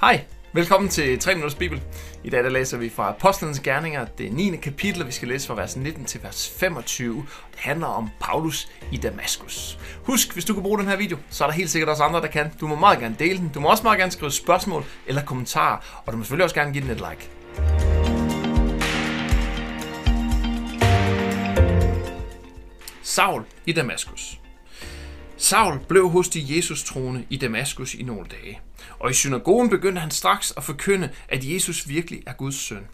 Hej, velkommen til 3 Minutters Bibel. I dag der læser vi fra Apostlenes Gerninger, det 9. kapitel, og vi skal læse fra vers 19 til vers 25. Det handler om Paulus i Damaskus. Husk, hvis du kan bruge den her video, så er der helt sikkert også andre, der kan. Du må meget gerne dele den. Du må også meget gerne skrive spørgsmål eller kommentarer, og du må selvfølgelig også gerne give den et like. Saul i Damaskus. Saul blev hos de Jesus troende i Damaskus i nogle dage, og i synagogen begyndte han straks at forkynde, at Jesus virkelig er Guds søn.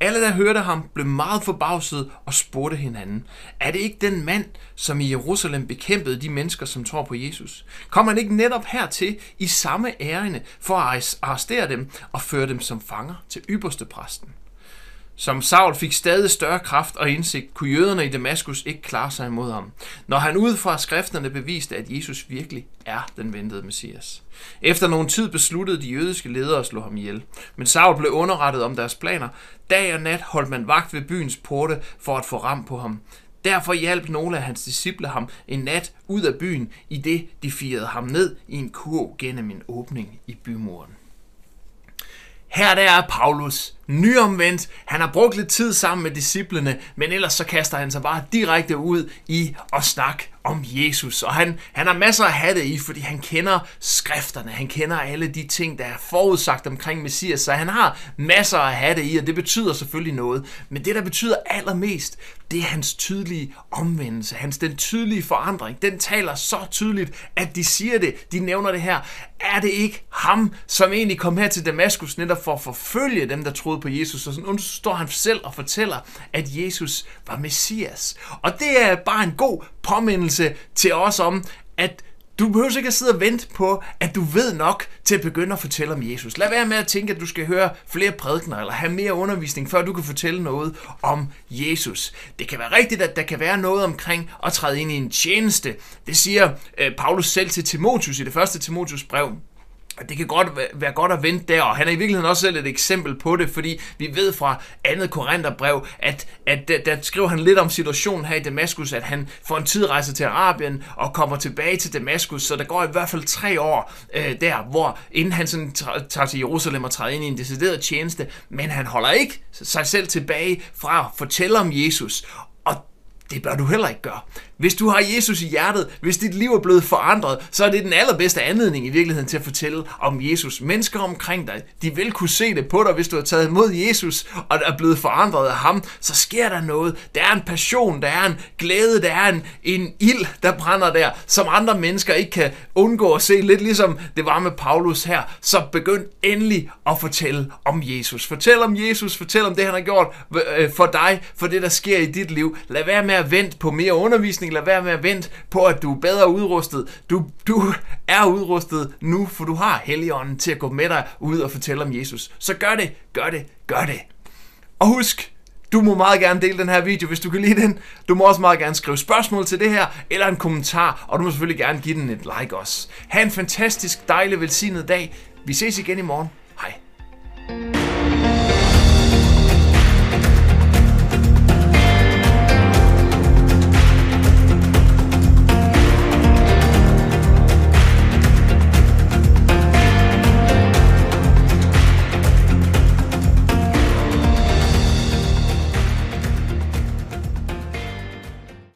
Alle, der hørte ham, blev meget forbavset og spurgte hinanden, er det ikke den mand, som i Jerusalem bekæmpede de mennesker, som tror på Jesus? Kom han ikke netop hertil i samme ærende for at arrestere dem og føre dem som fanger til ypperste præsten? Som Saul fik stadig større kraft og indsigt, kunne jøderne i Damaskus ikke klare sig imod ham, når han ud fra skrifterne beviste, at Jesus virkelig er den ventede Messias. Efter nogen tid besluttede de jødiske ledere at slå ham ihjel, men Saul blev underrettet om deres planer. Dag og nat holdt man vagt ved byens porte for at få ram på ham. Derfor hjalp nogle af hans disciple ham en nat ud af byen, i det de firede ham ned i en kurv gennem en åbning i bymuren. Her der er Paulus, nyomvendt. Han har brugt lidt tid sammen med disciplene, men ellers så kaster han sig bare direkte ud i at snakke om Jesus. Og han, han har masser at have det i, fordi han kender skrifterne. Han kender alle de ting, der er forudsagt omkring Messias. Så han har masser at have det i, og det betyder selvfølgelig noget. Men det, der betyder allermest, det er hans tydelige omvendelse. Hans den tydelige forandring. Den taler så tydeligt, at de siger det. De nævner det her. Er det ikke ham, som egentlig kom her til Damaskus netop for at forfølge dem, der troede på Jesus? Og så nu står han selv og fortæller, at Jesus var Messias. Og det er bare en god påmindelse til os om, at du behøver ikke at sidde og vente på, at du ved nok til at begynde at fortælle om Jesus. Lad være med at tænke, at du skal høre flere prædikner eller have mere undervisning, før du kan fortælle noget om Jesus. Det kan være rigtigt, at der kan være noget omkring at træde ind i en tjeneste. Det siger øh, Paulus selv til Timotius i det første Timotius brev det kan godt være godt at vente der, og han er i virkeligheden også selv et eksempel på det, fordi vi ved fra andet Korintherbrev, at, at der, der skriver han lidt om situationen her i Damaskus, at han får en tidrejse til Arabien og kommer tilbage til Damaskus, så der går i hvert fald tre år øh, der, hvor inden han sådan tager til Jerusalem og træder ind i en decideret tjeneste, men han holder ikke sig selv tilbage fra at fortælle om Jesus, det bør du heller ikke gøre. Hvis du har Jesus i hjertet, hvis dit liv er blevet forandret, så er det den allerbedste anledning i virkeligheden til at fortælle om Jesus. Mennesker omkring dig, de vil kunne se det på dig, hvis du har taget imod Jesus og er blevet forandret af ham. Så sker der noget. Der er en passion, der er en glæde, der er en, en ild, der brænder der, som andre mennesker ikke kan undgå at se. Lidt ligesom det var med Paulus her. Så begynd endelig at fortælle om Jesus. Fortæl om Jesus, fortæl om det, han har gjort øh, for dig, for det, der sker i dit liv. Lad være med at vente på mere undervisning undervisning. Lad være med at vente på, at du er bedre udrustet. Du, du er udrustet nu, for du har Helligånden til at gå med dig ud og fortælle om Jesus. Så gør det, gør det, gør det. Og husk, du må meget gerne dele den her video, hvis du kan lide den. Du må også meget gerne skrive spørgsmål til det her, eller en kommentar, og du må selvfølgelig gerne give den et like også. Ha' en fantastisk, dejlig, velsignet dag. Vi ses igen i morgen.